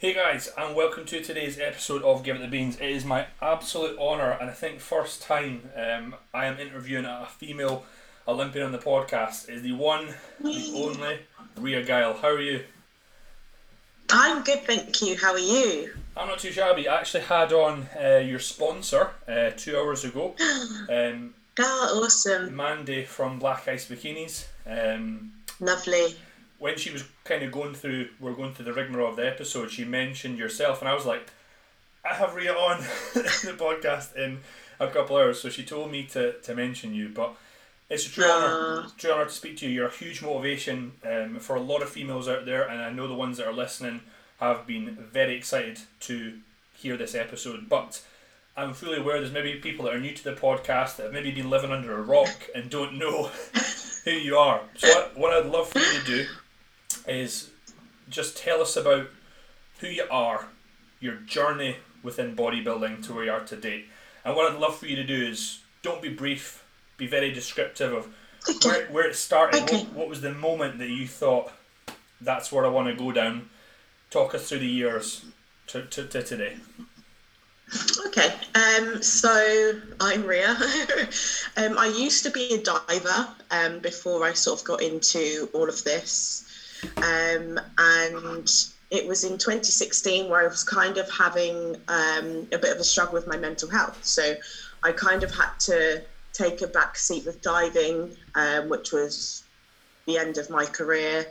Hey guys, and welcome to today's episode of Give It the Beans. It is my absolute honour, and I think first time um, I am interviewing a female Olympian on the podcast is the one, the only Rhea Gayle. How are you? I'm good, thank you. How are you? I'm not too shabby. I actually had on uh, your sponsor uh, two hours ago, um, Oh, awesome. Mandy from Black Ice Bikinis. Um, Lovely. When she was kind of going through, we're going through the rigmarole of the episode, she mentioned yourself, and I was like, I have Rhea on the podcast in a couple hours, so she told me to, to mention you. But it's a true honour, Ah. true honour to speak to you. You're a huge motivation um, for a lot of females out there, and I know the ones that are listening have been very excited to hear this episode. But I'm fully aware there's maybe people that are new to the podcast that have maybe been living under a rock and don't know who you are. So what, what I'd love for you to do is just tell us about who you are, your journey within bodybuilding to where you are today. And what I'd love for you to do is don't be brief, be very descriptive of where, where it started. Okay. What, what was the moment that you thought that's where I want to go down? Talk us through the years to, to, to today. Okay, um, so I'm Rhea. um, I used to be a diver um, before I sort of got into all of this. Um, and it was in 2016 where I was kind of having um, a bit of a struggle with my mental health. So I kind of had to take a back seat with diving, um, which was the end of my career.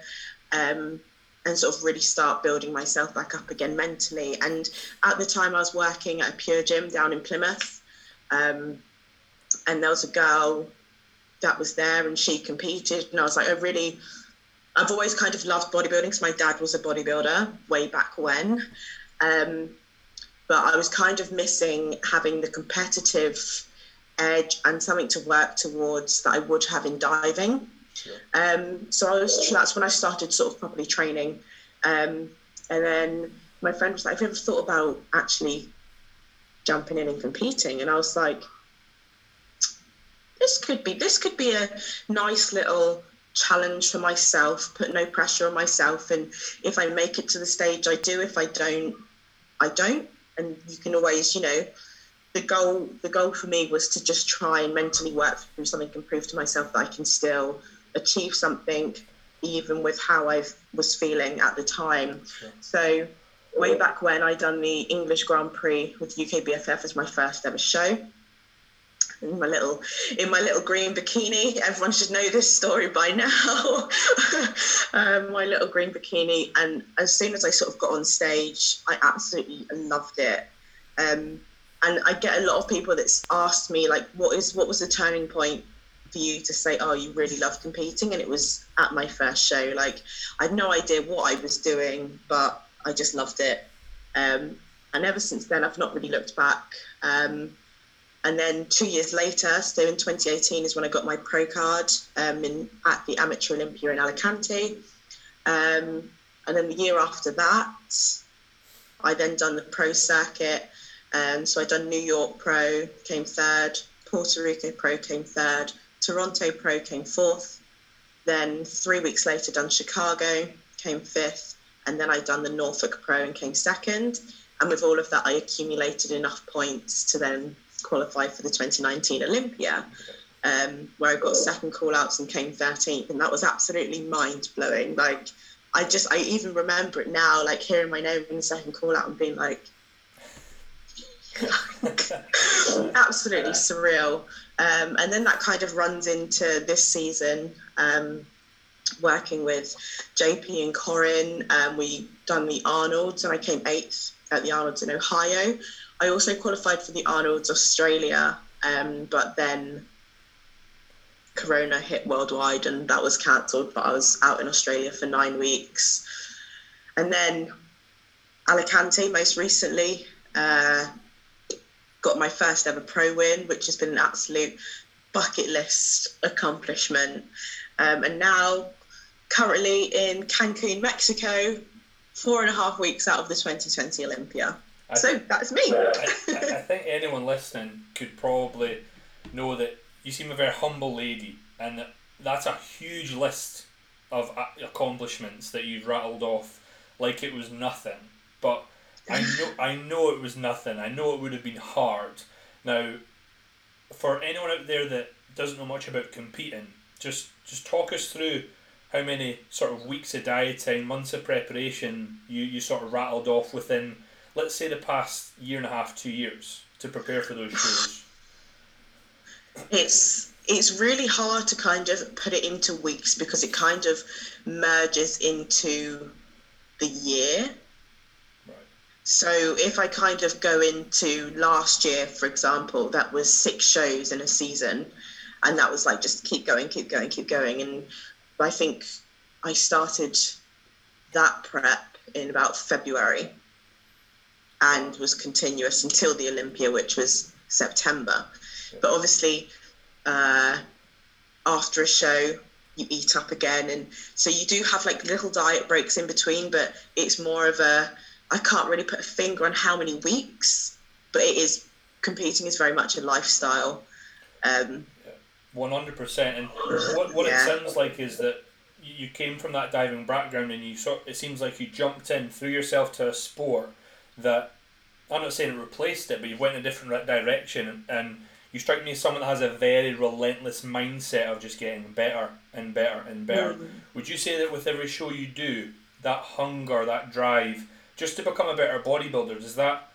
Um, and sort of really start building myself back up again mentally. And at the time, I was working at a Pure Gym down in Plymouth, um, and there was a girl that was there, and she competed, and I was like, I really, I've always kind of loved bodybuilding because my dad was a bodybuilder way back when, um, but I was kind of missing having the competitive edge and something to work towards that I would have in diving. Um, so I was that's when I started sort of properly training. Um, and then my friend was like, Have you ever thought about actually jumping in and competing? And I was like, This could be this could be a nice little challenge for myself, put no pressure on myself. And if I make it to the stage, I do. If I don't, I don't. And you can always, you know, the goal the goal for me was to just try and mentally work through something and prove to myself that I can still achieve something even with how I was feeling at the time. Sure. So way back when I done the English Grand Prix with UKBFF as my first ever show. In my little in my little green bikini. Everyone should know this story by now. um, my little green bikini. And as soon as I sort of got on stage, I absolutely loved it. Um, and I get a lot of people that's asked me like, what is what was the turning point for you to say, oh, you really love competing? And it was at my first show. Like, I had no idea what I was doing, but I just loved it. Um, and ever since then, I've not really looked back. Um, and then two years later, so in 2018 is when I got my pro card um, in at the Amateur Olympia in Alicante. Um, and then the year after that, I then done the pro circuit. Um, so I done New York Pro, came third. Puerto Rico Pro came third. Toronto Pro came fourth. Then three weeks later, done Chicago, came fifth. And then I done the Norfolk Pro and came second. And with all of that, I accumulated enough points to then qualify for the 2019 Olympia, um, where I got second call outs and came 13th. And that was absolutely mind blowing. Like, I just, I even remember it now, like hearing my name in the second call out and being like, absolutely surreal. Um, and then that kind of runs into this season, um, working with JP and Corin. Um, we done the Arnold's and I came eighth at the Arnold's in Ohio. I also qualified for the Arnold's Australia, um, but then Corona hit worldwide and that was cancelled. But I was out in Australia for nine weeks, and then Alicante most recently. Uh, got my first ever pro win, which has been an absolute bucket list accomplishment. Um, and now, currently in Cancun, Mexico, four and a half weeks out of the 2020 Olympia. I So that's me. I, I think anyone listening could probably know that you seem a very humble lady, and that that's a huge list of accomplishments that you've rattled off like it was nothing. But I know I know it was nothing. I know it would have been hard. Now, for anyone out there that doesn't know much about competing, just just talk us through how many sort of weeks of dieting, months of preparation you, you sort of rattled off within, let's say, the past year and a half, two years to prepare for those shows. It's it's really hard to kind of put it into weeks because it kind of merges into the year. So if I kind of go into last year, for example, that was six shows in a season, and that was like just keep going, keep going, keep going. And I think I started that prep in about February and was continuous until the Olympia, which was September. But obviously, uh, after a show, you eat up again, and so you do have like little diet breaks in between. But it's more of a I can't really put a finger on how many weeks, but it is competing is very much a lifestyle. Um, one hundred percent. And what what yeah. it sounds like is that you came from that diving background, and you sort. It seems like you jumped in, threw yourself to a sport that I'm not saying it replaced it, but you went in a different direction, and you strike me as someone that has a very relentless mindset of just getting better and better and better. Mm-hmm. Would you say that with every show you do, that hunger, that drive, just to become a better bodybuilder, does that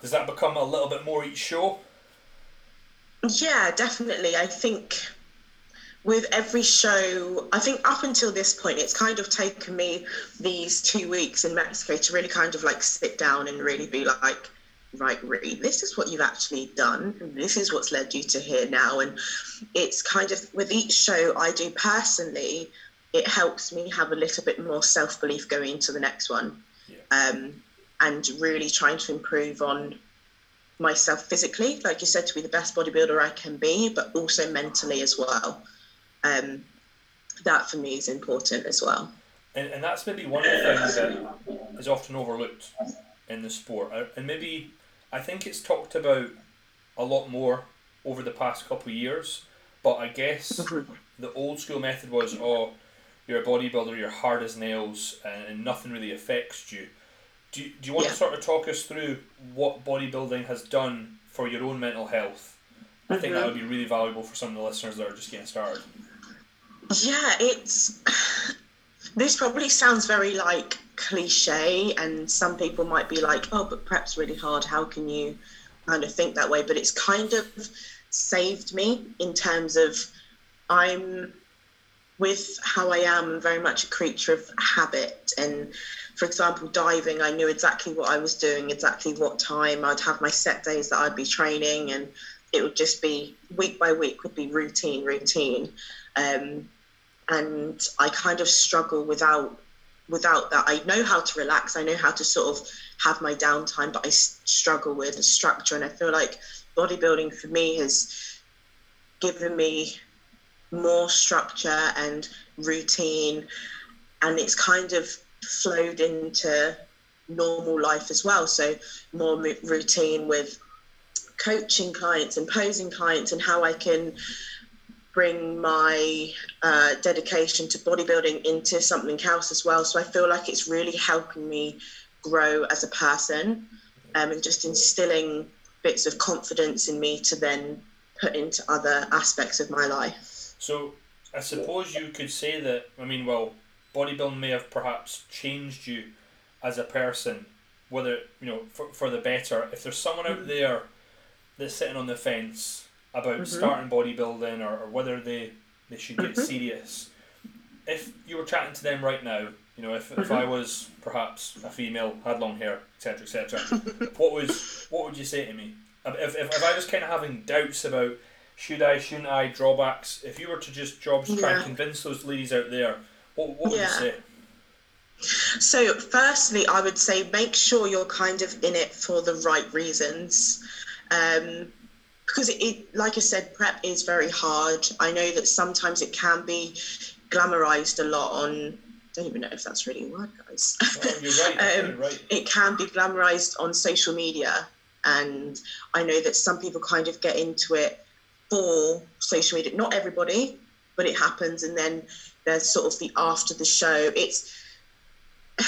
does that become a little bit more each show? Yeah, definitely. I think with every show, I think up until this point, it's kind of taken me these two weeks in Mexico to really kind of like sit down and really be like, right, Reed, this is what you've actually done. This is what's led you to here now. And it's kind of with each show I do personally, it helps me have a little bit more self belief going into the next one um, and really trying to improve on myself physically, like you said, to be the best bodybuilder I can be, but also mentally as well. Um, that for me is important as well. And, and that's maybe one of the things that is often overlooked in the sport. Uh, and maybe I think it's talked about a lot more over the past couple of years. But I guess mm-hmm. the old school method was, oh, you're a bodybuilder, you're hard as nails, and, nothing really affects you. Do you, do you want yeah. to sort of talk us through what bodybuilding has done for your own mental health? I think that would be really valuable for some of the listeners that are just getting started. Yeah, it's. This probably sounds very like cliche, and some people might be like, oh, but perhaps really hard. How can you kind of think that way? But it's kind of saved me in terms of I'm with how I am, I'm very much a creature of habit. And for example, diving, I knew exactly what I was doing, exactly what time. I'd have my set days that I'd be training, and it would just be week by week would be routine, routine. Um, and I kind of struggle without without that. I know how to relax. I know how to sort of have my downtime, but I struggle with the structure. And I feel like bodybuilding for me has given me more structure and routine, and it's kind of flowed into normal life as well. So more routine with coaching clients and posing clients, and how I can bring my uh, dedication to bodybuilding into something else as well. So I feel like it's really helping me grow as a person um, and just instilling bits of confidence in me to then put into other aspects of my life. So I suppose you could say that. I mean, well, bodybuilding may have perhaps changed you as a person, whether you know for, for the better. If there's someone out there that's sitting on the fence about mm-hmm. starting bodybuilding or, or whether they they should get mm-hmm. serious, if you were chatting to them right now, you know, if, mm-hmm. if I was perhaps a female, had long hair, etc., etc., what was what would you say to me? If, if, if I was kind of having doubts about should I, shouldn't I, drawbacks. If you were to just jobs try and convince those ladies out there, what, what would yeah. you say? So, firstly, I would say make sure you're kind of in it for the right reasons. Um, because it, it, like I said, prep is very hard. I know that sometimes it can be glamorized a lot on. I don't even know if that's really a word, guys. Oh, you're right. um, right. It can be glamorized on social media, and I know that some people kind of get into it for social media. Not everybody, but it happens. And then there's sort of the after the show. It's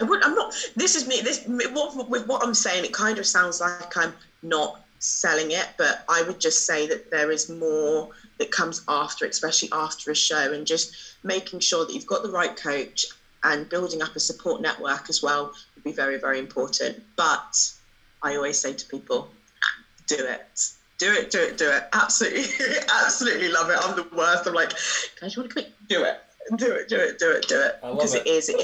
I would. I'm not. This is me. This what, with what I'm saying. It kind of sounds like I'm not selling it, but I would just say that there is more that comes after, especially after a show, and just making sure that you've got the right coach and building up a support network as well would be very, very important. But I always say to people, do it. Do it, do it, do it. Absolutely, absolutely love it. I'm the worst. I'm like, guys, you want to quit? Do it. Do it, do it, do it, do it. Because it. it is. It,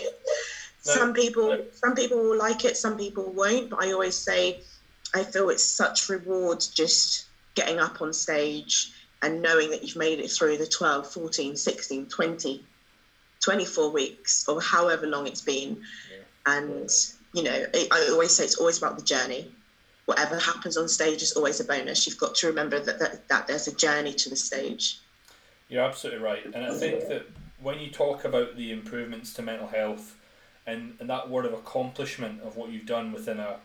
no, some people no. some people will like it, some people won't. But I always say I feel it's such reward just getting up on stage and knowing that you've made it through the 12, 14, 16, 20, 24 weeks or however long it's been. Yeah. And, you know, I always say it's always about the journey. Whatever happens on stage is always a bonus. You've got to remember that, that, that there's a journey to the stage. You're absolutely right. And I think that when you talk about the improvements to mental health and, and that word of accomplishment of what you've done within a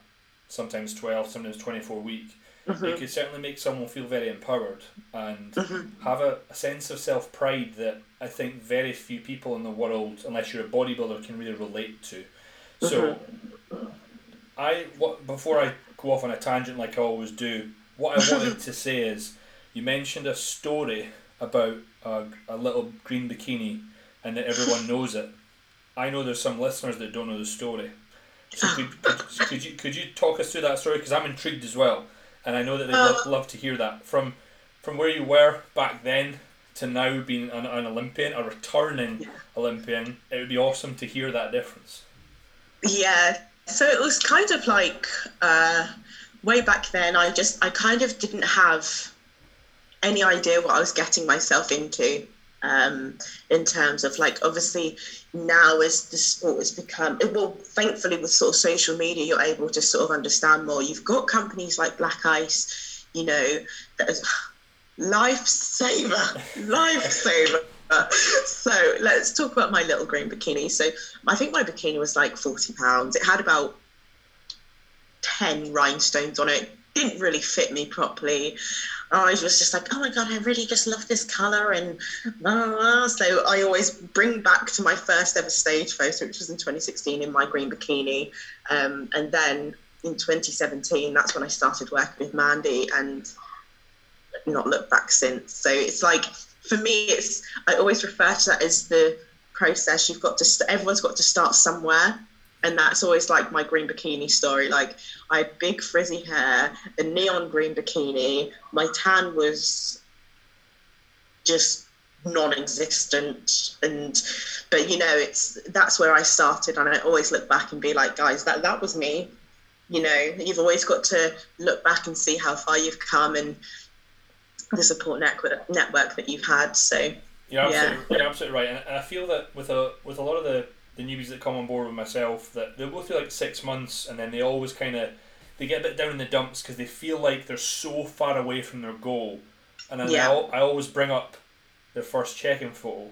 sometimes 12, sometimes 24 week, mm-hmm. it could certainly make someone feel very empowered and mm-hmm. have a, a sense of self pride that I think very few people in the world, unless you're a bodybuilder, can really relate to. So, mm-hmm. I what before I go off on a tangent like I always do, what I wanted to say is, you mentioned a story about a, a little green bikini, and that everyone knows it. I know there's some listeners that don't know the story. So could, could, could, you could you talk us through that story because I'm intrigued as well, and I know that they'd uh, love, love to hear that from from where you were back then to now being an, an Olympian, a returning yeah. Olympian. It would be awesome to hear that difference. Yeah, so it was kind of like uh, way back then. I just I kind of didn't have any idea what I was getting myself into um, in terms of like obviously now as the sport has become well thankfully with sort of social media you're able to sort of understand more. You've got companies like black ice you know that is lifesaver lifesaver. So let's talk about my little green bikini. So i think my bikini was like 40 pounds. It had about 10 rhinestones on it. Didn't really fit me properly I was just like, oh my god, I really just love this color, and blah, blah, blah. so I always bring back to my first ever stage photo, which was in 2016 in my green bikini, um, and then in 2017, that's when I started working with Mandy, and not looked back since. So it's like for me, it's I always refer to that as the process. You've got to everyone's got to start somewhere, and that's always like my green bikini story. Like I had big frizzy hair, a neon green bikini. My tan was just non-existent and but you know it's that's where i started and i always look back and be like guys that that was me you know you've always got to look back and see how far you've come and the support network network that you've had so you're absolutely, yeah. you're absolutely right and i feel that with a with a lot of the the newbies that come on board with myself that they'll go through like six months and then they always kind of they get a bit down in the dumps because they feel like they're so far away from their goal and then yeah. I, I always bring up their first check-in photo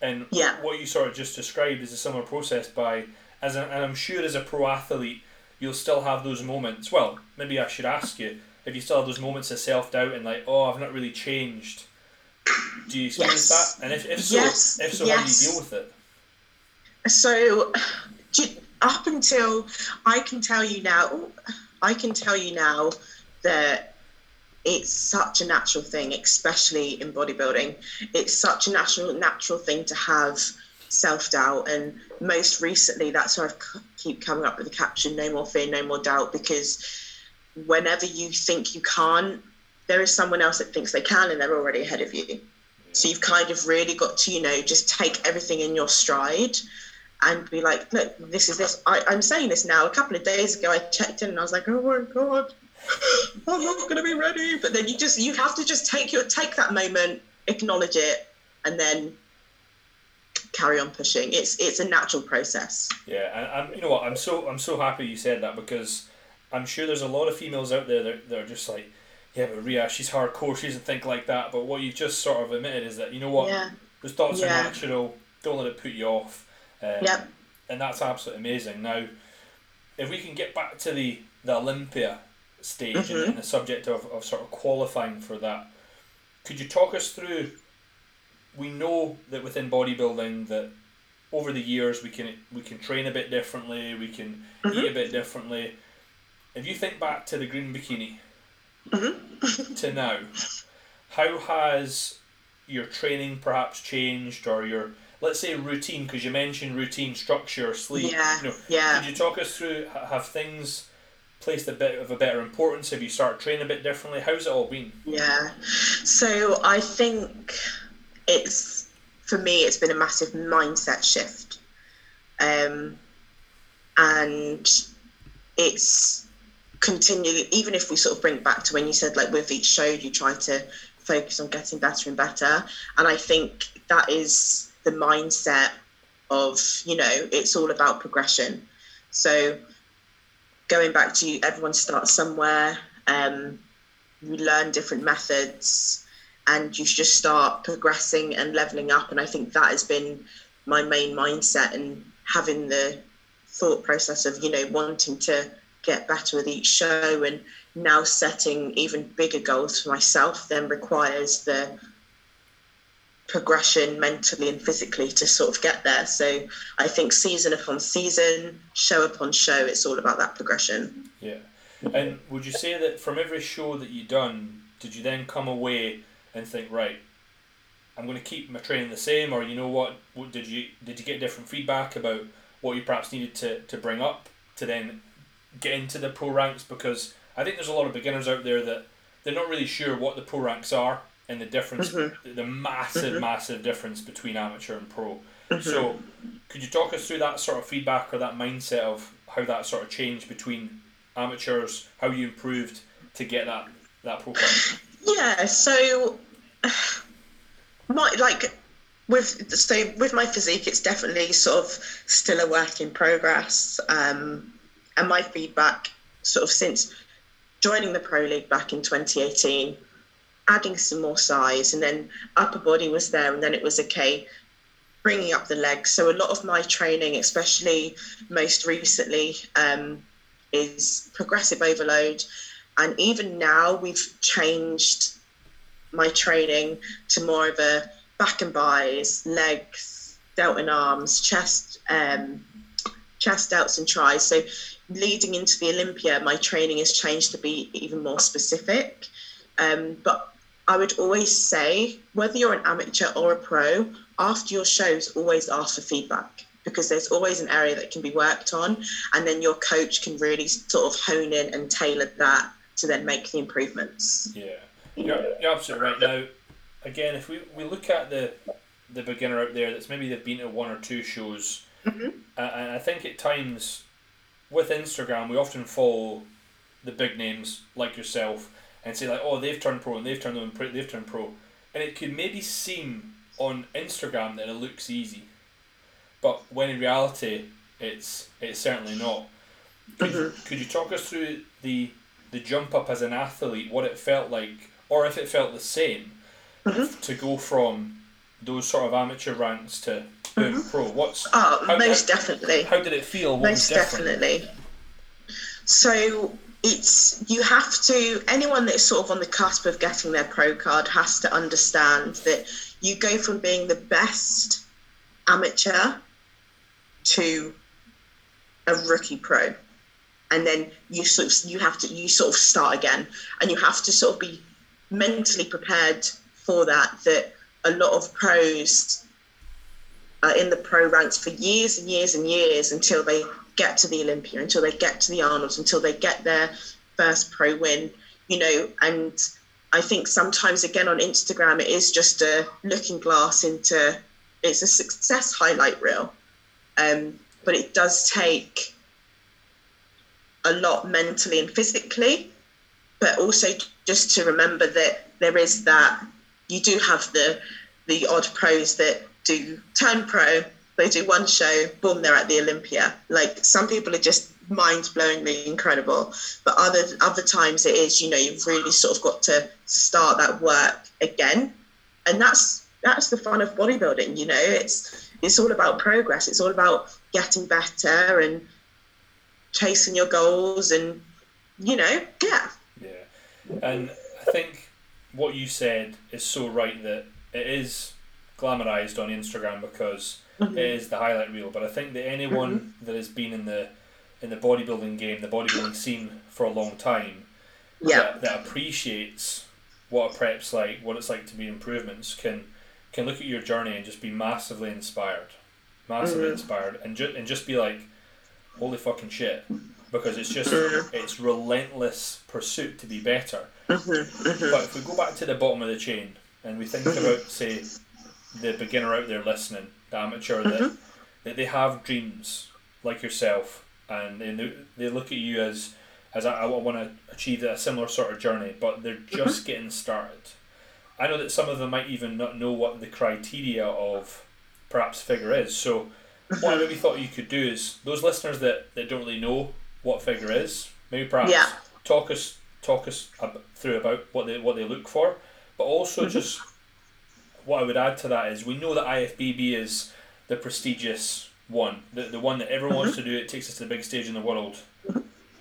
and yeah. what you sort of just described is a similar process by as an, and I'm sure as a pro athlete you'll still have those moments well maybe I should ask you if you still have those moments of self-doubt and like oh I've not really changed do you experience yes. that and if, if so yes. if so yes. how do you deal with it so up until I can tell you now, I can tell you now that it's such a natural thing, especially in bodybuilding. It's such a natural natural thing to have self doubt, and most recently, that's why I keep coming up with the caption "No more fear, no more doubt," because whenever you think you can't, there is someone else that thinks they can, and they're already ahead of you. So you've kind of really got to, you know, just take everything in your stride and be like, look, this is this. I, I'm saying this now. A couple of days ago, I checked in and I was like, oh my god, I'm not going to be ready. But then you just you have to just take your take that moment, acknowledge it, and then carry on pushing. It's it's a natural process. Yeah, and, and you know what? I'm so I'm so happy you said that because I'm sure there's a lot of females out there that, that are just like, yeah, but Rhea, she's hardcore. She doesn't think like that. But what you've just sort of admitted is that you know what? Yeah. Those thoughts yeah. are natural. Don't let it put you off um, yep. And that's absolutely amazing. Now, if we can get back to the, the Olympia stage mm-hmm. and, and, the subject of, of sort of qualifying for that, could you talk us through? We know that within bodybuilding that over the years we can we can train a bit differently, we can mm-hmm. eat a bit differently. If you think back to the green bikini mm-hmm. to now, how has your training perhaps changed or your let's say routine because you mentioned routine structure sleep yeah, you know, yeah. could you talk us through have things placed a bit of a better importance? Have you started training a bit differently? How's it all been? Yeah. So i think it's for me it's been a massive mindset shift. Um, and it's continually even if we sort of bring back to when you said like with each show you try to focus on getting better and better. And i think that is the mindset of you know it's all about progression. So going back to everyone starts somewhere um, you learn different methods and you just start progressing and leveling up and i think that has been my main mindset and having the thought process of you know wanting to get better with each show and now setting even bigger goals for myself then requires the progression mentally and physically to sort of get there. So i think season upon season show upon show it's all about that progression. Yeah. And would you say that from every show that you done did you then come away and think right i'm going to keep my training the same or you know what, what did you did you get different feedback about what you perhaps needed to, to bring up to then get into the pro ranks? Because I think there's a lot of beginners out there that they're not really sure what the pro ranks are and the difference, mm-hmm. the massive, mm-hmm. massive difference between amateur and pro. Mm-hmm. So, could you talk us through that sort of feedback or that mindset of how that sort of changed between amateurs, how you improved to get that that pro? Yeah, so my like with so with my physique, it's definitely sort of still a work in progress. Um, and my feedback, sort of since joining the pro league back in 2018, adding some more size, and then upper body was there, and then it was okay bringing up the legs. So a lot of my training, especially most recently, um, is progressive overload, and even now we've changed my training to more of a back and bis, legs, delt and arms, chest, um, chest delts and tries. So leading into the Olympia, my training has changed to be even more specific. Um, but I would always say, whether you're an amateur or a pro, after your shows, always ask for feedback because there's always an area that can be worked on, and then your coach can really sort of hone in and tailor that to then make the improvements. Yeah, you're, you're absolutely right. Now, again, if we, we look at the the beginner out there that's maybe they've been to one or two shows, mm-hmm. and I think at times with Instagram we often follow the big names like yourself and say like, oh, they've turned pro and they've turned on they've turned pro, and it could maybe seem on Instagram that it looks easy, but when in reality it's it's certainly not. Could, mm-hmm. could you talk us through the the jump up as an athlete, what it felt like, or if it felt the same, mm-hmm. to go from those sort of amateur ranks to boom mm-hmm. pro? What's oh, most definitely. How did it feel? What most definitely. So it's you have to anyone that's sort of on the cusp of getting their pro card has to understand that you go from being the best amateur to a rookie pro. And then you sort of you have to you sort of start again. And you have to sort of be mentally prepared for that that a lot of pros are in the pro ranks for years and years and years until they get to the Olympia, until they get to the Arnold's, until they get their first pro win, you know, and I think sometimes again on Instagram it is just a looking glass into it's a success highlight reel. Um, but it does take a lot mentally and physically, but also just to remember that there is that you do have the the odd pros that do turn pro, they do one show, boom, they're at the Olympia. Like some people are just mind-blowingly incredible, but other other times it is, you know, you've really sort of got to start that work again, and that's that's the fun of bodybuilding. You know, it's it's all about progress. It's all about getting better and chasing your goals, and you know, yeah. Yeah, and I think what you said is so right that it is glamorized on Instagram because mm-hmm. is the highlight reel. But I think that anyone mm-hmm. that has been in the in the bodybuilding game, the bodybuilding scene for a long time, yeah. that, that appreciates what a prep's like, what it's like to be improvements, can can look at your journey and just be massively inspired, massively mm-hmm. inspired, and just and just be like, holy fucking shit, because it's just mm-hmm. it's relentless pursuit to be better. Mm-hmm. mm-hmm. But if we go back to the bottom of the chain and we think about say the beginner out there listening, amateur that mm-hmm. that they have dreams like yourself, and they they look at you as as I, I want to achieve a similar sort of journey, but they're just getting started. I know that some of them might even not know what the criteria of perhaps figure is. So, what I maybe thought you could do is those listeners that, that don't really know what figure is, maybe perhaps yeah. talk us talk us through about what they what they look for, but also mm-hmm. just what I would add to that is we know that IFBB is the prestigious one, the, the one that everyone mm-hmm. wants to do. It takes us to the big stage in the world.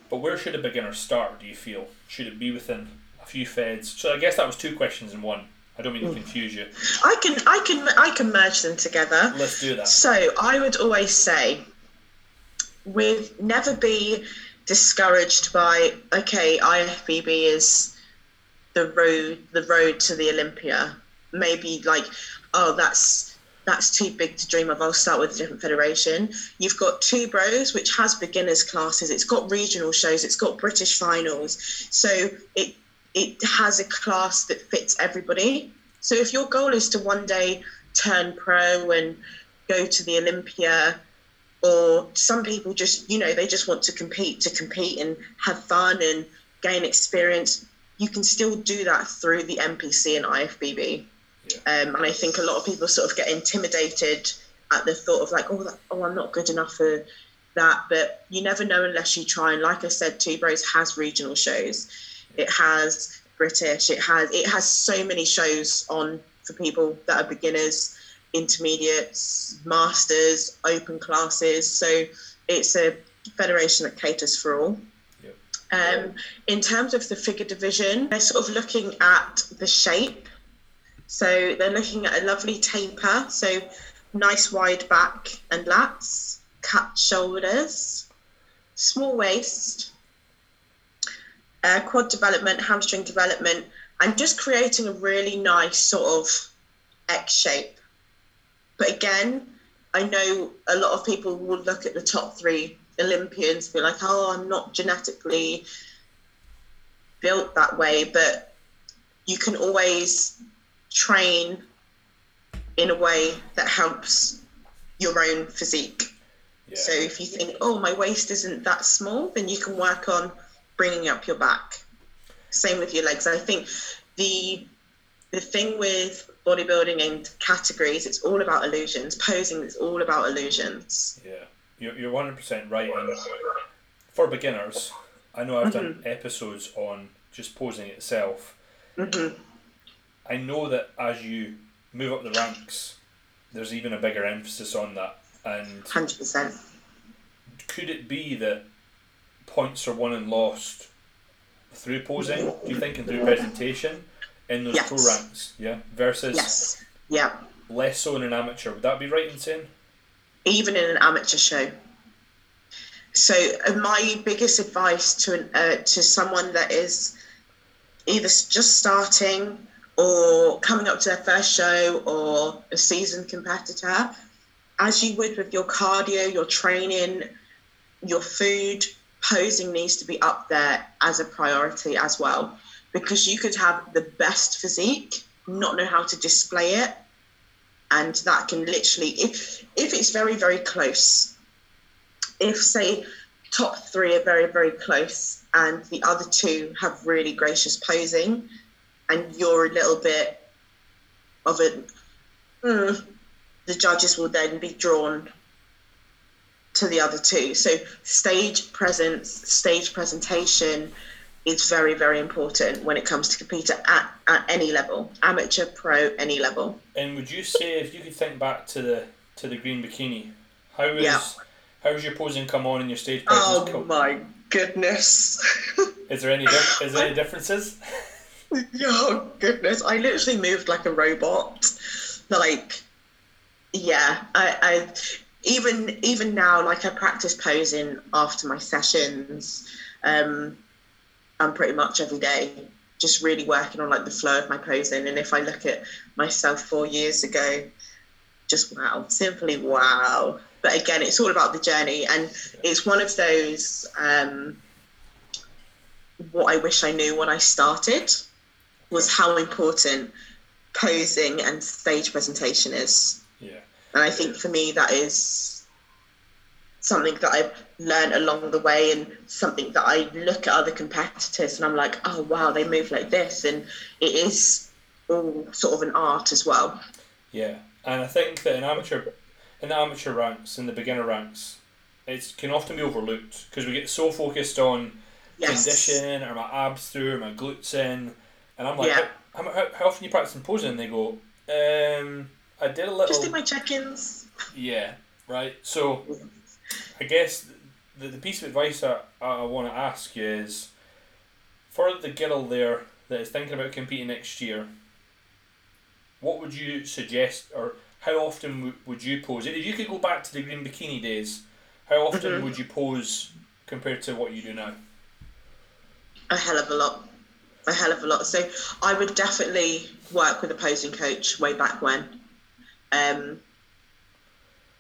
But where should a beginner start? Do you feel should it be within a few feds? So I guess that was two questions in one. I don't mean to hmm. confuse you. I can I can I can merge them together. Let's do that. So I would always say, with never be discouraged by okay IFBB is the road the road to the Olympia. Maybe like oh that's that's too big to dream of. I'll start with a different federation. You've got two bros, which has beginners classes. It's got regional shows. It's got British finals. So it it has a class that fits everybody. So if your goal is to one day turn pro and go to the Olympia, or some people just, you know, they just want to compete to compete and have fun and gain experience, you can still do that through the NPC and IFBB. Yeah. Um, and I think a lot of people sort of get intimidated at the thought of like, oh, that, oh, I'm not good enough for that. But you never know unless you try. And like I said, Two Bros has regional shows. It has British. It has it has so many shows on for people that are beginners, intermediates, masters, open classes. So it's a federation that caters for all. Yep. Um, in terms of the figure division, they're sort of looking at the shape. So they're looking at a lovely taper. So nice wide back and lats, cut shoulders, small waist, uh, quad development, hamstring development, and just creating a really nice sort of X shape. But again, I know a lot of people will look at the top three Olympians, be like, oh, I'm not genetically built that way, but you can always train in a way that helps your own physique. Yeah. So if you think, oh, my waist isn't that small, then you can work on bringing up your back. Same with your legs. I think the the thing with bodybuilding and categories, it's all about illusions. Posing is all about illusions. Yeah, you're you're one hundred percent right. And for beginners, I know I've mm-hmm. done episodes on just posing itself. Mm-hmm. I know that as you move up the ranks, there's even a bigger emphasis on that. And hundred percent. Could it be that points are won and lost through posing, do you think, and through presentation in those yes. pro ranks? Yeah. Versus yes. Yeah. less so in an amateur. Would that be right in saying? Even in an amateur show. So uh, my biggest advice to an, uh, to someone that is either just starting or coming up to their first show or a seasoned competitor, as you would with your cardio, your training, your food, posing needs to be up there as a priority as well. Because you could have the best physique not know how to display it and that can literally if if it's very very close if say top three are very very close and the other two have really gracious posing and you're a little bit of it mm, the judges will then be drawn to the other two. So stage presence, stage presentation is very, very important when it comes to competing at, at any level, amateur, pro, any level. And would you say if you could think back to the to the green bikini, how was yeah. how was your posing come on in your stage presence? Oh my goodness! is there any is there any differences? oh goodness! I literally moved like a robot, like yeah, I, I even even now, like I practice posing after my sessions. Um, I'm pretty much every day just really working on like the flow of my posing. And if I look at myself four years ago, just wow, simply wow. But again, it's all about the journey, and it's one of those. Um, what I wish I knew when I started was how important posing and stage presentation is. Yeah. And I think for me, that is something that I've learned along the way and something that I look at other competitors and I'm like, oh, wow, they move like this. And it is all sort of an art as well. Yeah. And I think that in amateur, in the amateur ranks, in the beginner ranks, it can often be overlooked because we get so focused on yes. condition or my abs through or my glutes in. And I'm like, yeah. how, how, how often you practice in posing? And they go, um, I did a little. Just did my check ins. Yeah, right. So I guess the, the piece of advice I, I want to ask you is for the girl there that is thinking about competing next year, what would you suggest or how often w- would you pose? If you could go back to the green bikini days, how often mm-hmm. would you pose compared to what you do now? A hell of a lot. A hell of a lot. So I would definitely work with a posing coach way back when. Um,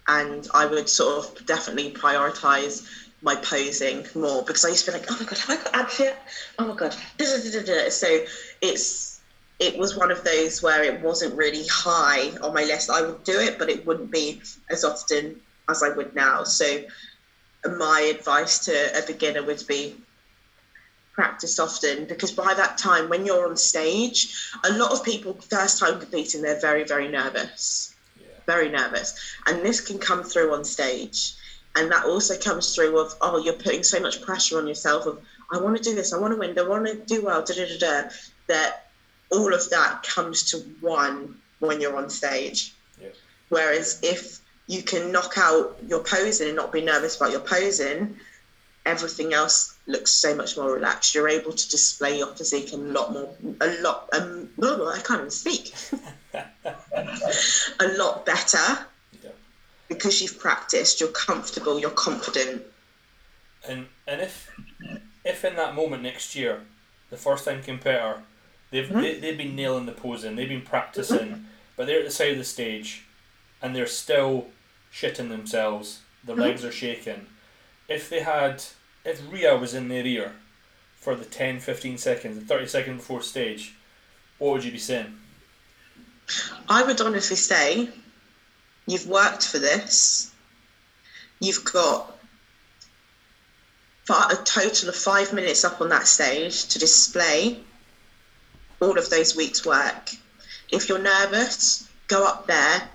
and I would sort of definitely prioritize my posing more because I used to be like, oh my god, have I got abs yet? Oh my god, so it's it was one of those where it wasn't really high on my list. I would do it, but it wouldn't be as often as I would now. So my advice to a beginner would be practice often because by that time when you're on stage a lot of people first time competing they're very very nervous yeah. very nervous and this can come through on stage and that also comes through of oh you're putting so much pressure on yourself of I want to do this I want to win I want to do well da, da, da, da, that all of that comes to one when you're on stage yeah. whereas if you can knock out your posing and not be nervous about your posing everything else looks so much more relaxed you're able to display your physique a lot more a lot um blah, blah, I can't even speak a lot better because you've practiced, you're comfortable, you're confident. And and if if in that moment next year, the first time competitor, they've mm-hmm. they, they've been nailing the posing, they've been practicing, mm-hmm. but they're at the side of the stage, and they're still shitting themselves. Their mm-hmm. legs are shaking. If they had, if Rhea was in their ear for the 10, 15 seconds, the 30 seconds before stage, what would you be saying? I would honestly say You've worked for this. You've got a total of five minutes up on that stage to display all of those weeks' work. If you're nervous, go up there.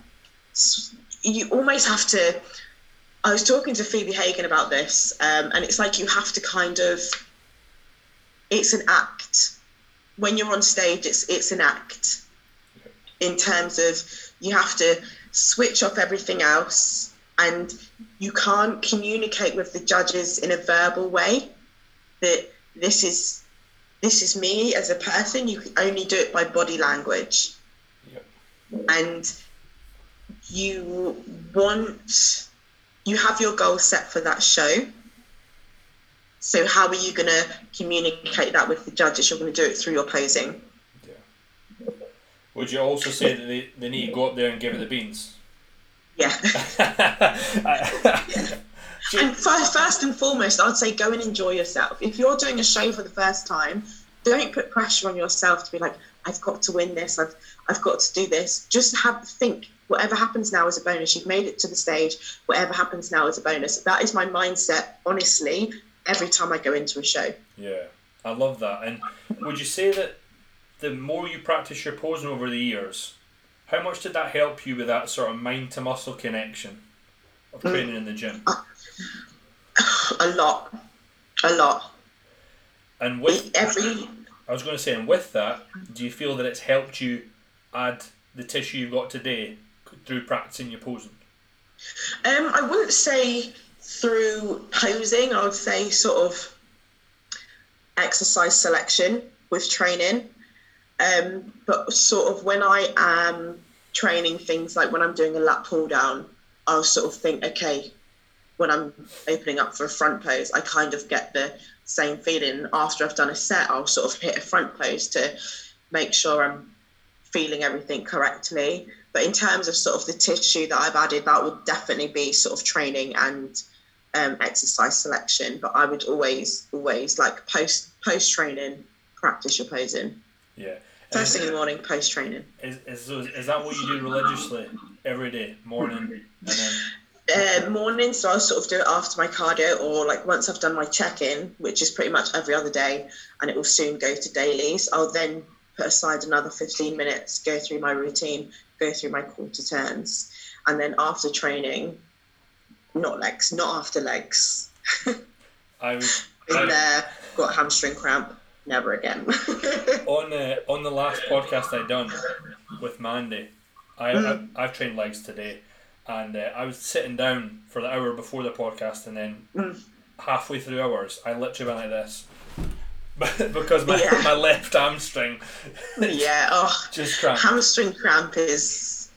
You almost have to. I was talking to Phoebe Hagen about this, um, and it's like you have to kind of. It's an act. When you're on stage, it's it's an act. In terms of you have to switch off everything else and you can't communicate with the judges in a verbal way that this is this is me as a person you can only do it by body language yep. and you want you have your goal set for that show so how are you going to communicate that with the judges you're going to do it through your posing would you also say that they, they need to go up there and give it the beans? Yeah. yeah. And first and foremost, I'd say go and enjoy yourself. If you're doing a show for the first time, don't put pressure on yourself to be like, I've got to win this. I've I've got to do this. Just have think. Whatever happens now is a bonus. You've made it to the stage. Whatever happens now is a bonus. That is my mindset, honestly, every time I go into a show. Yeah, I love that. And would you say that the more you practice your posing over the years, how much did that help you with that sort of mind to muscle connection of mm. training mm. in the gym? A lot, a lot. And with every, I was going to say, and with that, do you feel that it's helped you add the tissue you've got today through practicing your posing? Um, I wouldn't say through posing. I would say sort of exercise selection with training. Um, but sort of when I am training things like when I'm doing a lat pull down, I'll sort of think, okay, when I'm opening up for a front pose, I kind of get the same feeling. After I've done a set, I'll sort of hit a front pose to make sure I'm feeling everything correctly. But in terms of sort of the tissue that I've added, that would definitely be sort of training and um, exercise selection. But I would always, always like post post training, practice your posing. Yeah. First thing in the morning, post training. Is, is, is that what you do religiously every day, morning, and then? Uh, morning, so I'll sort of do it after my cardio, or like once I've done my check-in, which is pretty much every other day, and it will soon go to dailies. I'll then put aside another 15 minutes, go through my routine, go through my quarter turns, and then after training, not legs, not after legs. I would. In there, got hamstring cramp. Never again. on the on the last podcast I done with Mandy, I, Mm. I I've trained legs today, and uh, I was sitting down for the hour before the podcast, and then Mm. halfway through hours, I literally went like this, because my Yeah. my left hamstring yeah. Oh, just cramped. hamstring cramp is.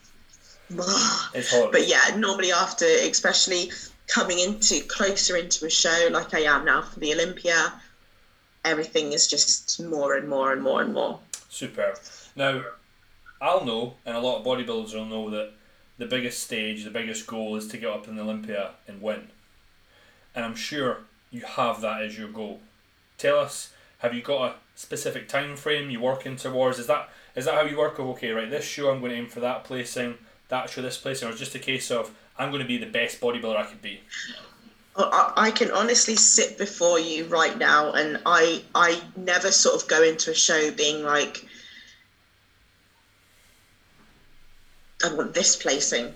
It's horrible. But yeah, normally after, especially coming into closer into a show like I am now for the Olympia, everything is just more and more and more and more. Superb. Now, I'll know, and a lot of bodybuilders will know that the biggest stage, the biggest goal is to get up in the Olympia and win. And I'm sure you have that as your goal. Tell us, have you got a specific time frame you're working towards? Is that is that how you work? Of okay, right, this show I'm going to aim for that placing, that show this placing, or just a case of I'm going to be the best bodybuilder I could be. I, I can honestly sit before you right now, and I I never sort of go into a show being like, I want this placing,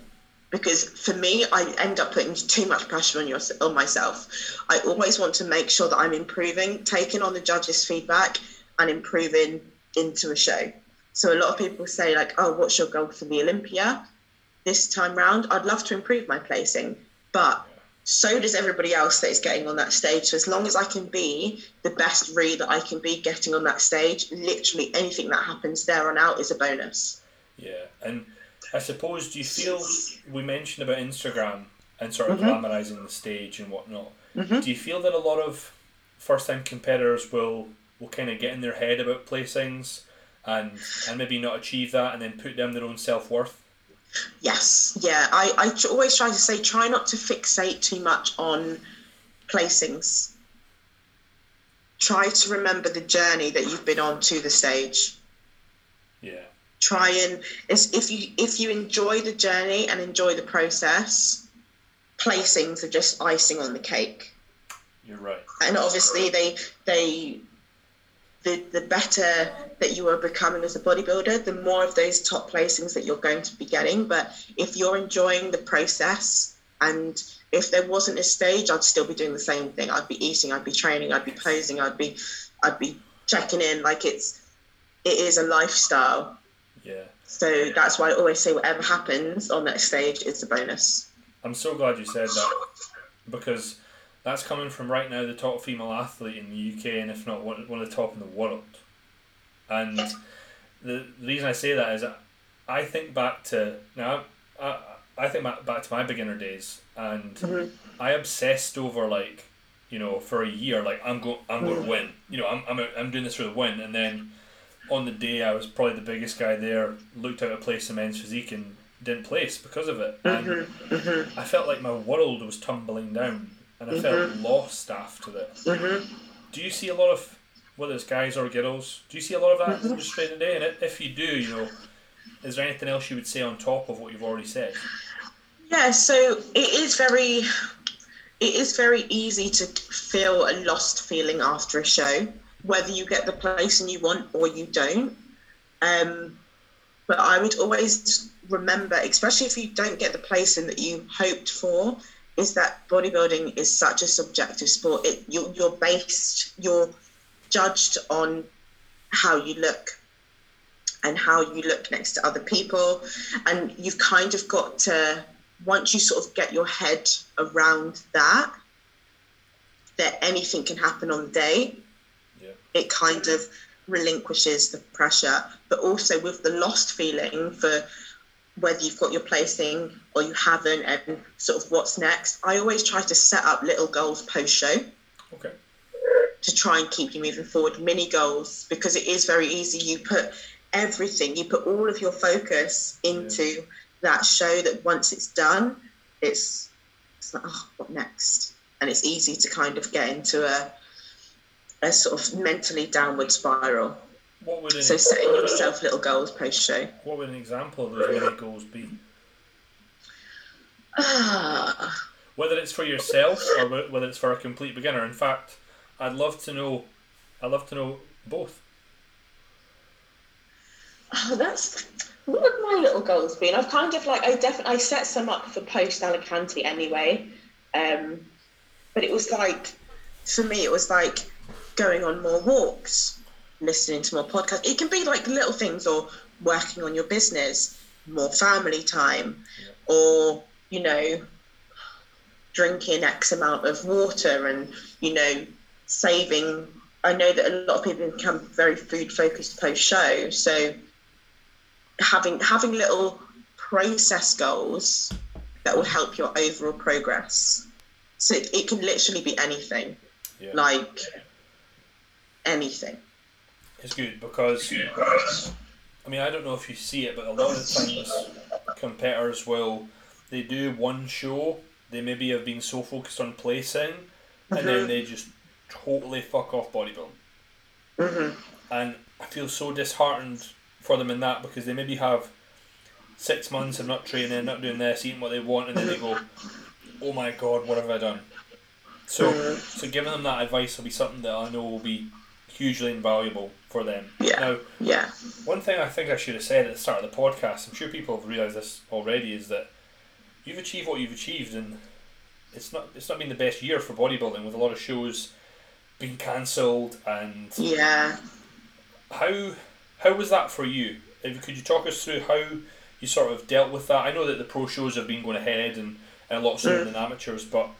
because for me, I end up putting too much pressure on on myself. I always want to make sure that I'm improving, taking on the judges' feedback, and improving into a show. So a lot of people say like, oh, what's your goal for the Olympia? This time round, I'd love to improve my placing, but so does everybody else that is getting on that stage. So as long as I can be the best Ree that I can be getting on that stage, literally anything that happens there on out is a bonus. Yeah, and I suppose do you feel we mentioned about Instagram and sort of Mhm. glamorizing the stage and whatnot? Mhm. Do you feel that a lot of first time competitors will will kind of get in their head about placings and and maybe not achieve that and then put down their own self worth? Yes, yeah. I, I always try to say try not to fixate too much on placings. Try to remember the journey that you've been on to the stage. Try and it's, if you if you enjoy the journey and enjoy the process, placings are just icing on the cake. you're right. and obviously they they the the better that you are becoming as a bodybuilder the more of those top placings that you're going to be getting. But if you're enjoying the process and if there wasn't a stage i'd still be doing the same thing. I'd be eating i'd be training i'd be posing i'd be i'd be checking in. Like it's it is a lifestyle Yeah, so that's why i always say whatever happens on that stage is a bonus. I'm so glad you said that because that's coming from right now the top female athlete in the UK and if not one, one of the top in the world. And the, the reason I say that is that I think back to now I, I think back, to my beginner days and Mhm. I obsessed over like you know for a year like I'm going I'm going to win. You know I'm I'm, I'm doing this for the win and then on the day I was probably the biggest guy there looked out of place in men's physique and didn't place because of it and Mm-hmm. I felt like my world was tumbling down and I felt lost after it. hmm Do you see a lot of, whether it's guys or girls, do you see a lot of that in your training day? And if you do, you know, is there anything else you would say on top of what you've already said? Yeah, so it is very it is very easy to feel a lost feeling after a show, whether you get the placing you want or you don't. Um, but I would always remember, especially if you don't get the placing that you hoped for, is that bodybuilding is such a subjective sport. It you're, you're based, you're judged on how you look and how you look next to other people, and you've kind of got to once you sort of get your head around that, that anything can happen on the day. It kind of relinquishes the pressure. But also with the lost feeling for whether you've got your placing or you haven't, and sort of what's next. I always try to set up little goals post show. Okay. To try and keep you moving forward, mini goals, because it is very easy. You put everything, you put all of your focus into yeah. that show that once it's done, it's, it's like, oh, what next? And it's easy to kind of get into a, a sort of mentally downward spiral. What would an, so setting yourself little goals post show. What would an example of those mini goals be? Whether it's for yourself or whether it's for a complete beginner. In fact, I'd love to know. I'd love to know both. Oh, that's what would my little goals been? I've kind of like I definitely I set some up for post Alicante anyway, um, but it was like for me it was like going on more walks, listening to more podcasts. It can be like little things or working on your business, more family time, yeah. or you know, drinking X amount of water and you know saving. I know that a lot of people become very food focused post show, so having having little process goals that will help your overall progress. So it, it can literally be anything, yeah. like anything. It's good because I mean I don't know if you see it, but a lot of times competitors will they do one show, they maybe have been so focused on placing, mm-hmm. and then mm-hmm. they just totally fuck off bodybuilding. Mm-hmm. And I feel so disheartened for them in that because they maybe have six months of not training, not doing this, eating what they want, and then they go, "Oh my god, what have I done?" So, mm-hmm. so giving them that advice will be something that I know will be hugely invaluable for them. Yeah. Now, yeah. One thing I think I should have said at the start of the podcast, I'm sure people have realised this already, is that you've achieved what you've achieved, and it's not it's not been the best year for bodybuilding with a lot of shows being cancelled and yeah. How how was that for you? If, could you talk us through how you sort of dealt with that? I know that the pro shows have been going ahead and, and a lot sooner mm. than amateurs, but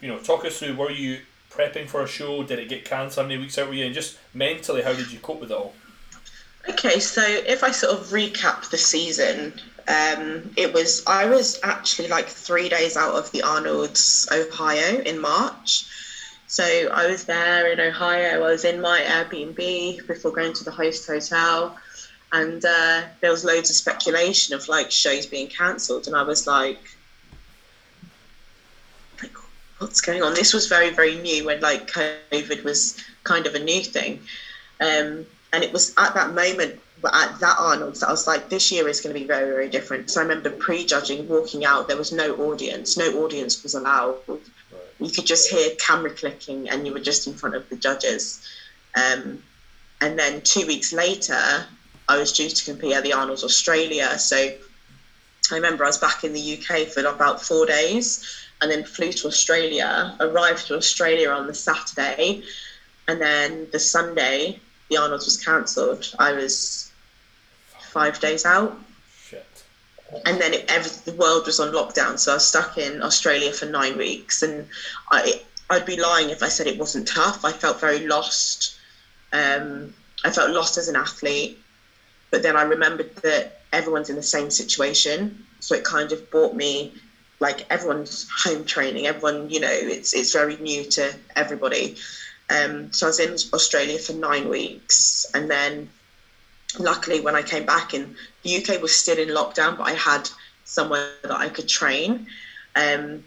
you know, talk us through. Were you prepping for a show? Did it get cancelled? How many weeks out were you? And just mentally, how did you cope with it all? Okay, so if I sort of recap the season, um, it was I was actually like three days out of the Arnold's Ohio in March. So I was there in Ohio. I was in my Airbnb before going to the host hotel, and uh, there was loads of speculation of like shows being cancelled, and I was like, what's going on? This was very very new when like COVID was kind of a new thing, um, and it was at that moment at that Arnold's, I was like, this year is going to be very, very different. So I remember prejudging, walking out, there was no audience, no audience was allowed. You could just hear camera clicking, and you were just in front of the judges. Um, and then two weeks later, I was due to compete at the Arnold's Australia. So I remember I was back in the UK for about four days, and then flew to Australia, arrived to Australia on the Saturday, and then the Sunday, the Arnold's was cancelled. I was five days out. Shit. And then it, every, the world was on lockdown, so I was stuck in Australia for nine weeks, and I I'd be lying if I said it wasn't tough. I felt very lost. Um, I felt lost as an athlete, but then I remembered that everyone's in the same situation, so it kind of brought me like everyone's home training. Everyone, you know, it's it's very new to everybody. Um, so I was in Australia for nine weeks, and then luckily when I came back in the UK was still in lockdown, but I had somewhere that I could train. Um,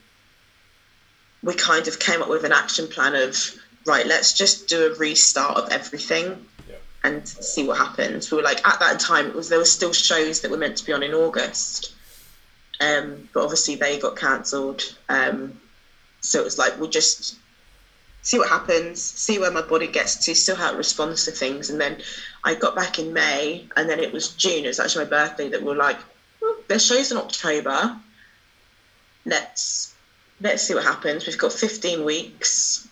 we kind of came up with an action plan of right, let's just do a restart of everything yeah. and see what happens. We were like at that time it was there were still shows that were meant to be on in August. Um, but obviously they got cancelled. Um, so it was like we'll just see what happens, see where my body gets to, still how it responds to things. And then I got back in May, and then it was June. It was actually my birthday that we are like, well, there's shows in October. Let's let's see what happens. We've got 15 weeks.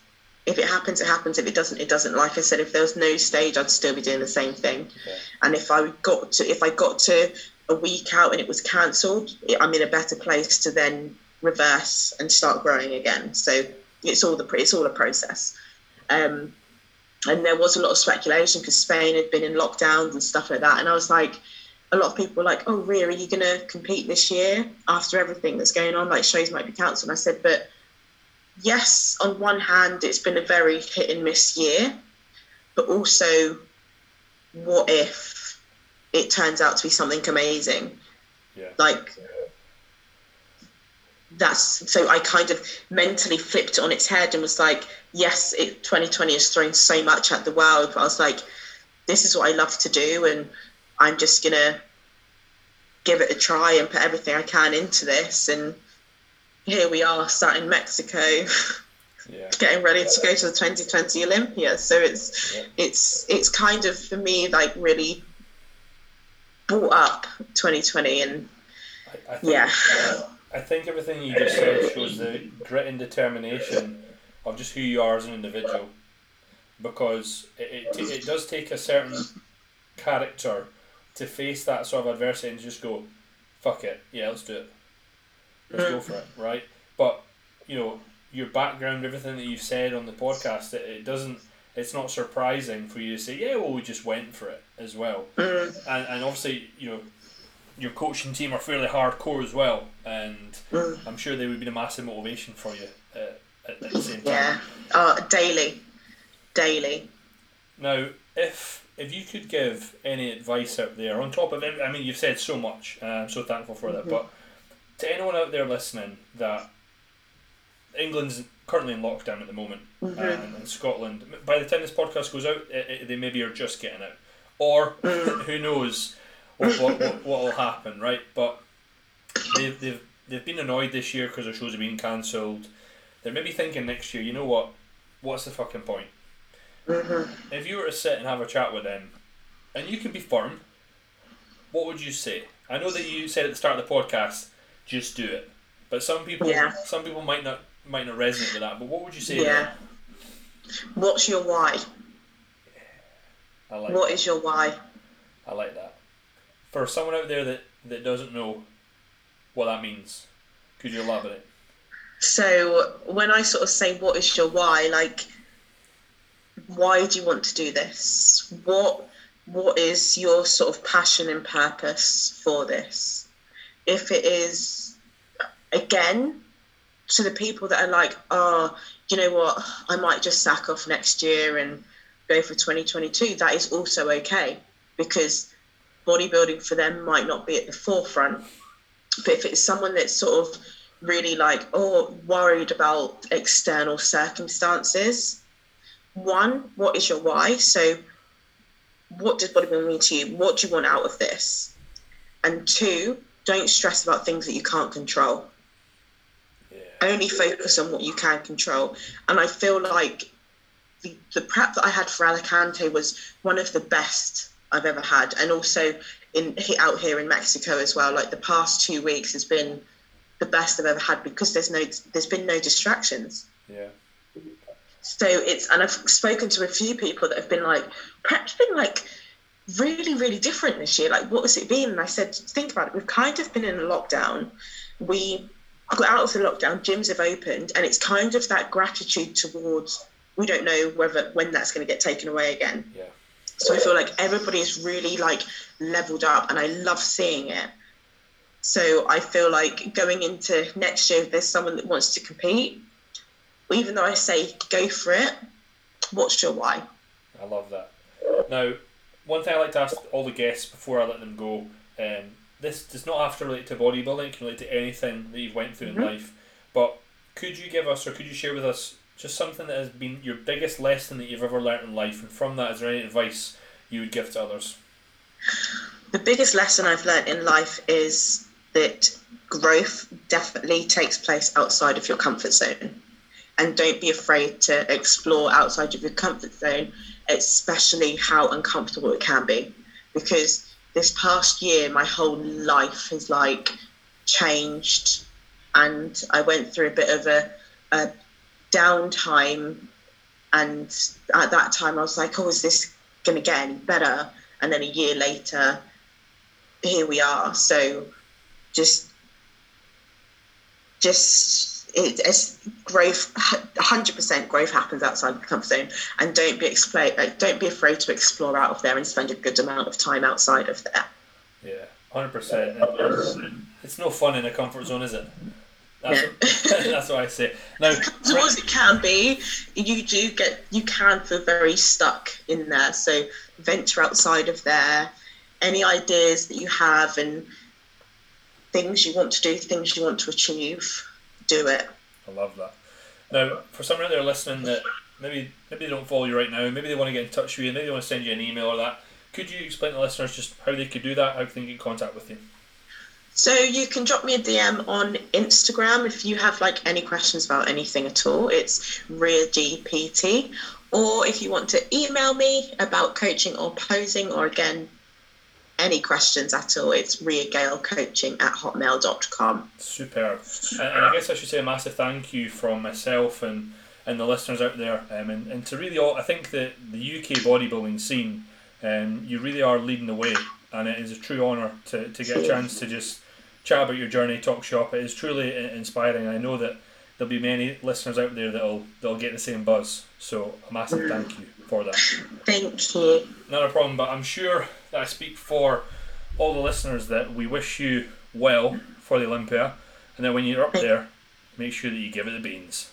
If it happens, it happens. If it doesn't, it doesn't. Like I said, if there was no stage, I'd still be doing the same thing. Okay. And if I got to, if I got to a week out and it was cancelled, I'm in a better place to then reverse and start growing again. So it's all the it's all a process. Um, and there was a lot of speculation because Spain had been in lockdowns and stuff like that. And I was like, a lot of people were like, "Oh, Rhea, are you going to compete this year after everything that's going on? Like shows might be cancelled." And I said, "But yes, on one hand, it's been a very hit and miss year, but also, what if it turns out to be something amazing? Yeah. Like." That's so I kind of mentally flipped it on its head and was like, yes, it 2020 has thrown so much at the world, but I was like, this is what I love to do, and I'm just gonna give it a try and put everything I can into this. And here we are, sat in Mexico, Yeah. getting ready to go to the 2020 Olympia. So it's Yeah. it's it's kind of for me like really brought up 2020, and I, I think, yeah, I think everything you just said shows the grit and determination of just who you are as an individual. Because it, it, it does take a certain character to face that sort of adversity and just go, fuck it, yeah, let's do it. Let's go mm. for it, right? But, you know, your background, everything that you've said on the podcast, it, it doesn't, it's not surprising for you to say, yeah, well, we just went for it as well. Mm, And, and obviously, you know, your coaching team are fairly hardcore as well, and mm, I'm sure they would be a massive motivation for you uh, at, at the same time. yeah, uh, daily, daily. Now, if if you could give any advice out there on top of it, I mean, you've said so much, and I'm so thankful for that. But to anyone out there listening, that England's currently in lockdown at the moment, Mhm. and, and Scotland, by the time this podcast goes out, it, it, they maybe are just getting out, or who knows what what, what what will happen, right? But they've they've they've been annoyed this year because their shows have been cancelled. They're maybe thinking next year, you know what? What's the fucking point? hmm If you were to sit and have a chat with them, and you can be firm, what would you say? I know that you said at the start of the podcast, just do it. But some people, Yeah. some people might not might not resonate with that. But what would you say? Yeah. What's your why? I like. What that. is your why? I like that. For someone out there that that doesn't know what that means, could you elaborate? So when I sort of say what is your why, like why do you want to do this? What what is your sort of passion and purpose for this? If it is again to the people that are like, oh, you know what, I might just sack off next year and go for 2022, that is also okay because bodybuilding for them might not be at the forefront. But if it's someone that's sort of really like, oh, worried about external circumstances, one, what is your why? So, what does bodybuilding mean to you? What do you want out of this? And two, don't stress about things that you can't control. Only focus on what you can control. And I feel like the, the prep that I had for Alicante was one of the best I've ever had. And also in out here in Mexico as well. Like the past two weeks has been the best I've ever had because there's no there's been no distractions. Yeah. So it's and I've spoken to a few people that have been like, prep's been like really, really different this year. Like, what has it been? And I said, think about it. We've kind of been in a lockdown. We got out of the lockdown, gyms have opened, and it's kind of that gratitude towards we don't know whether when that's going to get taken away again. Yeah. So I feel like everybody's really like leveled up, and I love seeing it. So I feel like going into next year, if there's someone that wants to compete, even though I say go for it, what's your why? I love that. Now, one thing I like to ask all the guests before I let them go, um, this does not have to relate to bodybuilding, it can relate to anything that you've went through Mhm. in life. But could you give us or could you share with us just something that has been your biggest lesson that you've ever learnt in life? And from that, is there any advice you would give to others? The biggest lesson I've learned in life is that growth definitely takes place outside of your comfort zone. And don't be afraid to explore outside of your comfort zone, especially how uncomfortable it can be. Because this past year, my whole life has like changed. And I went through a bit of a, a downtime. And at that time, I was like, oh, is this going to get any better? And then a year later, here we are. So just, just it, it's growth. Hundred percent growth happens outside the comfort zone, and don't be explain. Like, don't be afraid to explore out of there and spend a good amount of time outside of there. Yeah, hundred percent. It's no fun in a comfort zone, is it? That's, Yeah. what, that's what I say. Now, as it can be, you do get you can feel very stuck in there. So venture outside of there. Any ideas that you have and things you want to do, things you want to achieve, do it. I love that. Now, for someone out there listening that maybe maybe they don't follow you right now, maybe they want to get in touch with you, maybe they want to send you an email or that. Could you explain to the listeners just how they could do that? How they can get in contact with you? So you can drop me a DM on Instagram if you have like any questions about anything at all. It's RheaGPT. Or if you want to email me about coaching or posing, or again, any questions at all, it's riagalecoaching at hotmail.com. Superb. And, and I guess I should say a massive thank you from myself and, and the listeners out there. Um, and, and to really all, I think that the UK bodybuilding scene, um, you really are leading the way. And it is a true honour to, to get a chance to just chat about your journey, talk shop. It is truly inspiring. I know that there'll be many listeners out there that'll, that'll get the same buzz. So a massive thank you for that. Thank you. Not a problem, but I'm sure I speak for all the listeners that we wish you well for the Olympia, and that when you're up there, make sure that you give it the beans.